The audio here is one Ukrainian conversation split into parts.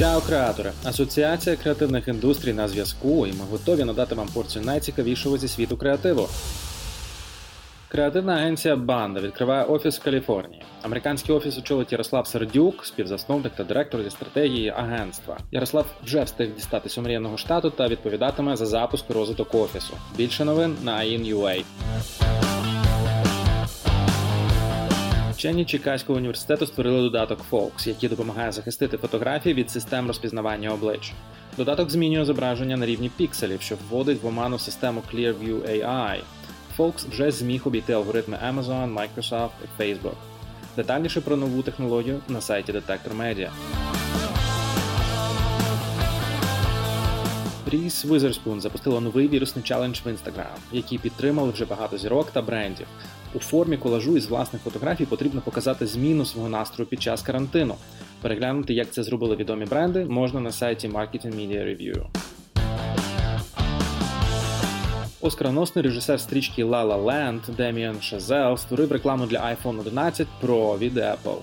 Чао, креатори! Асоціація креативних індустрій на зв'язку, і ми готові надати вам порцію найцікавішого зі світу креативу. Креативна агенція Банда відкриває офіс в Каліфорнії. Американський офіс очолить Ярослав Сердюк, співзасновник та директор зі стратегії агентства. Ярослав вже встиг дістатись омріяного штату та відповідатиме за запуск і розвиток офісу. Більше новин на AIN.UA. Вчені Чикаського університету створили додаток Fox, який допомагає захистити фотографії від систем розпізнавання облич. Додаток змінює зображення на рівні пікселів, що вводить в оману систему Clearview AI. Folks вже зміг обійти алгоритми Amazon, Microsoft і Facebook. Детальніше про нову технологію на сайті Detector Media. Ріс Witherspoon запустила новий вірусний челендж в Instagram, який підтримали вже багато зірок та брендів. У формі колажу із власних фотографій потрібно показати зміну свого настрою під час карантину. Переглянути, як це зробили відомі бренди, можна на сайті Marketing Media Review. Оскароносний режисер стрічки La La Land Деміан Шазел створив рекламу для iPhone 11 Pro від Apple.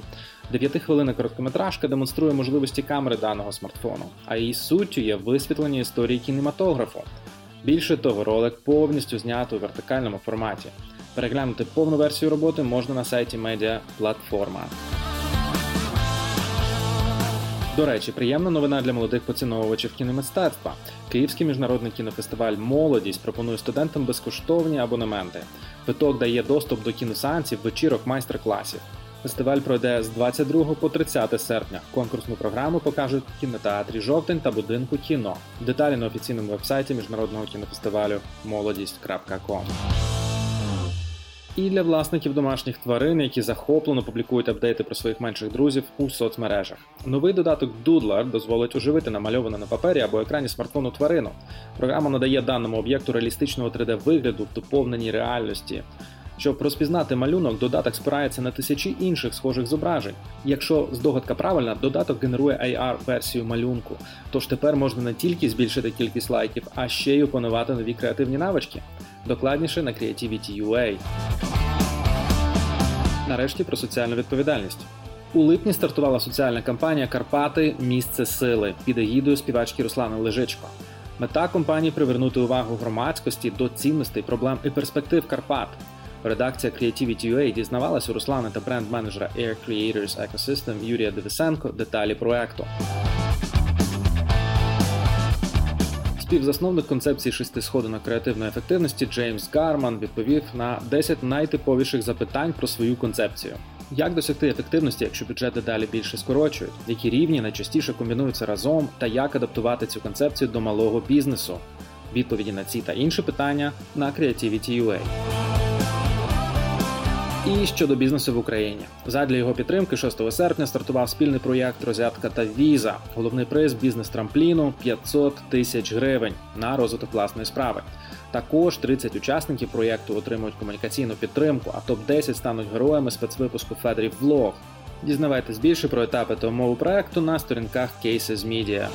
Дев'ятихвилинна короткометражка демонструє можливості камери даного смартфону, а її суттю є висвітлення історії кінематографу. Більше того, ролик повністю знято у вертикальному форматі. Переглянути повну версію роботи можна на сайті Media Платформа. До речі, приємна новина для молодих поціновувачів кіномистецтва. Київський міжнародний кінофестиваль Молодість пропонує студентам безкоштовні абонементи. Квиток дає доступ до кіносеансів, вечірок, майстер-класів. Фестиваль пройде з 22 по 30 серпня. Конкурсну програму покажуть в кінотеатрі Жовтень та будинку кіно. Деталі на офіційному вебсайті міжнародного кінофестивалю молодість.com і для власників домашніх тварин, які захоплено публікують апдейти про своїх менших друзів у соцмережах. Новий додаток Doodler дозволить оживити намальовану на папері або екрані смартфону тварину. Програма надає даному об'єкту реалістичного 3D-вигляду в доповненій реальності. Щоб розпізнати малюнок, додаток спирається на тисячі інших схожих зображень. Якщо здогадка правильна, додаток генерує AR-версію малюнку. Тож тепер можна не тільки збільшити кількість лайків, а ще й опанувати нові креативні навички. Докладніше на Creativity.ua. Нарешті про соціальну відповідальність. У липні стартувала соціальна кампанія Карпати Місце сили під егідою співачки Руслани Лежичко. Мета компанії привернути увагу громадськості до цінностей, проблем і перспектив Карпат. Редакція Creativity.ua дізнавалася у Руслани та бренд-менеджера Air Creators Ecosystem Юрія Девисенко деталі проекту. Співзасновник концепції шести сходинок креативної ефективності Джеймс Гарман відповів на 10 найтиповіших запитань про свою концепцію. Як досягти ефективності, якщо бюджети далі більше скорочують, які рівні найчастіше комбінуються разом, та як адаптувати цю концепцію до малого бізнесу? Відповіді на ці та інші питання на Creativity.ua. І щодо бізнесу в Україні, задля його підтримки 6 серпня стартував спільний проєкт Розятка та Віза. Головний приз бізнес трампліну 500 тисяч гривень на розвиток власної справи. Також 30 учасників проєкту отримують комунікаційну підтримку, а топ 10 стануть героями спецвипуску Федрів Влог. Дізнавайтесь більше про етапи та умови проекту на сторінках Cases Media.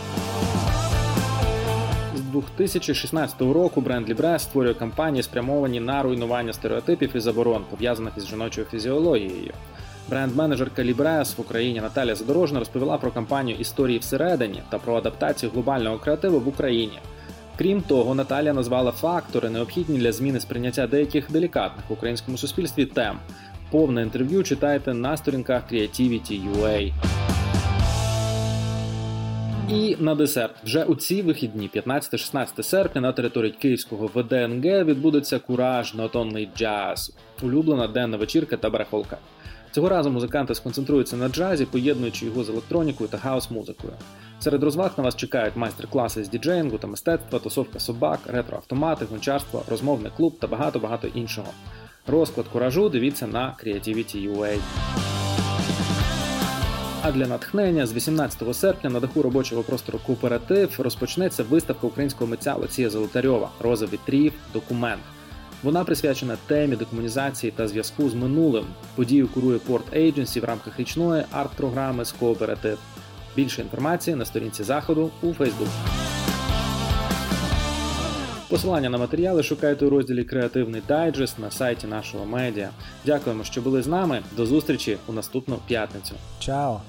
2016 року бренд Libre створює кампанії, спрямовані на руйнування стереотипів і заборон, пов'язаних із жіночою фізіологією. Бренд-менеджерка Libres в Україні Наталя Задорожна розповіла про кампанію історії всередині та про адаптацію глобального креативу в Україні. Крім того, Наталя назвала фактори, необхідні для зміни сприйняття деяких делікатних в українському суспільстві тем. Повне інтерв'ю читайте на сторінках Creativity.ua. І на десерт вже у ці вихідні, 15-16 серпня, на території київського ВДНГ відбудеться кураж Only Jazz, улюблена денна вечірка та барахолка. Цього разу музиканти сконцентруються на джазі, поєднуючи його з електронікою та хаос-музикою. Серед розваг на вас чекають майстер-класи з діджеїнгу та мистецтва, тусовка собак, ретро-автомати, гончарство, розмовний клуб та багато-багато іншого. Розклад куражу дивіться на Creativity.ua. А для натхнення з 18 серпня на даху робочого простору Кооператив розпочнеться виставка українського митця Олексія Золотарьова Роза вітрів. Документ. Вона присвячена темі декомунізації та зв'язку з минулим. Подію курує Порт Agency в рамках річної арт-програми з кооператив. Більше інформації на сторінці заходу у Facebook. Посилання на матеріали шукайте у розділі Креативний дайджест на сайті нашого медіа. Дякуємо, що були з нами. До зустрічі у наступну п'ятницю. Чао!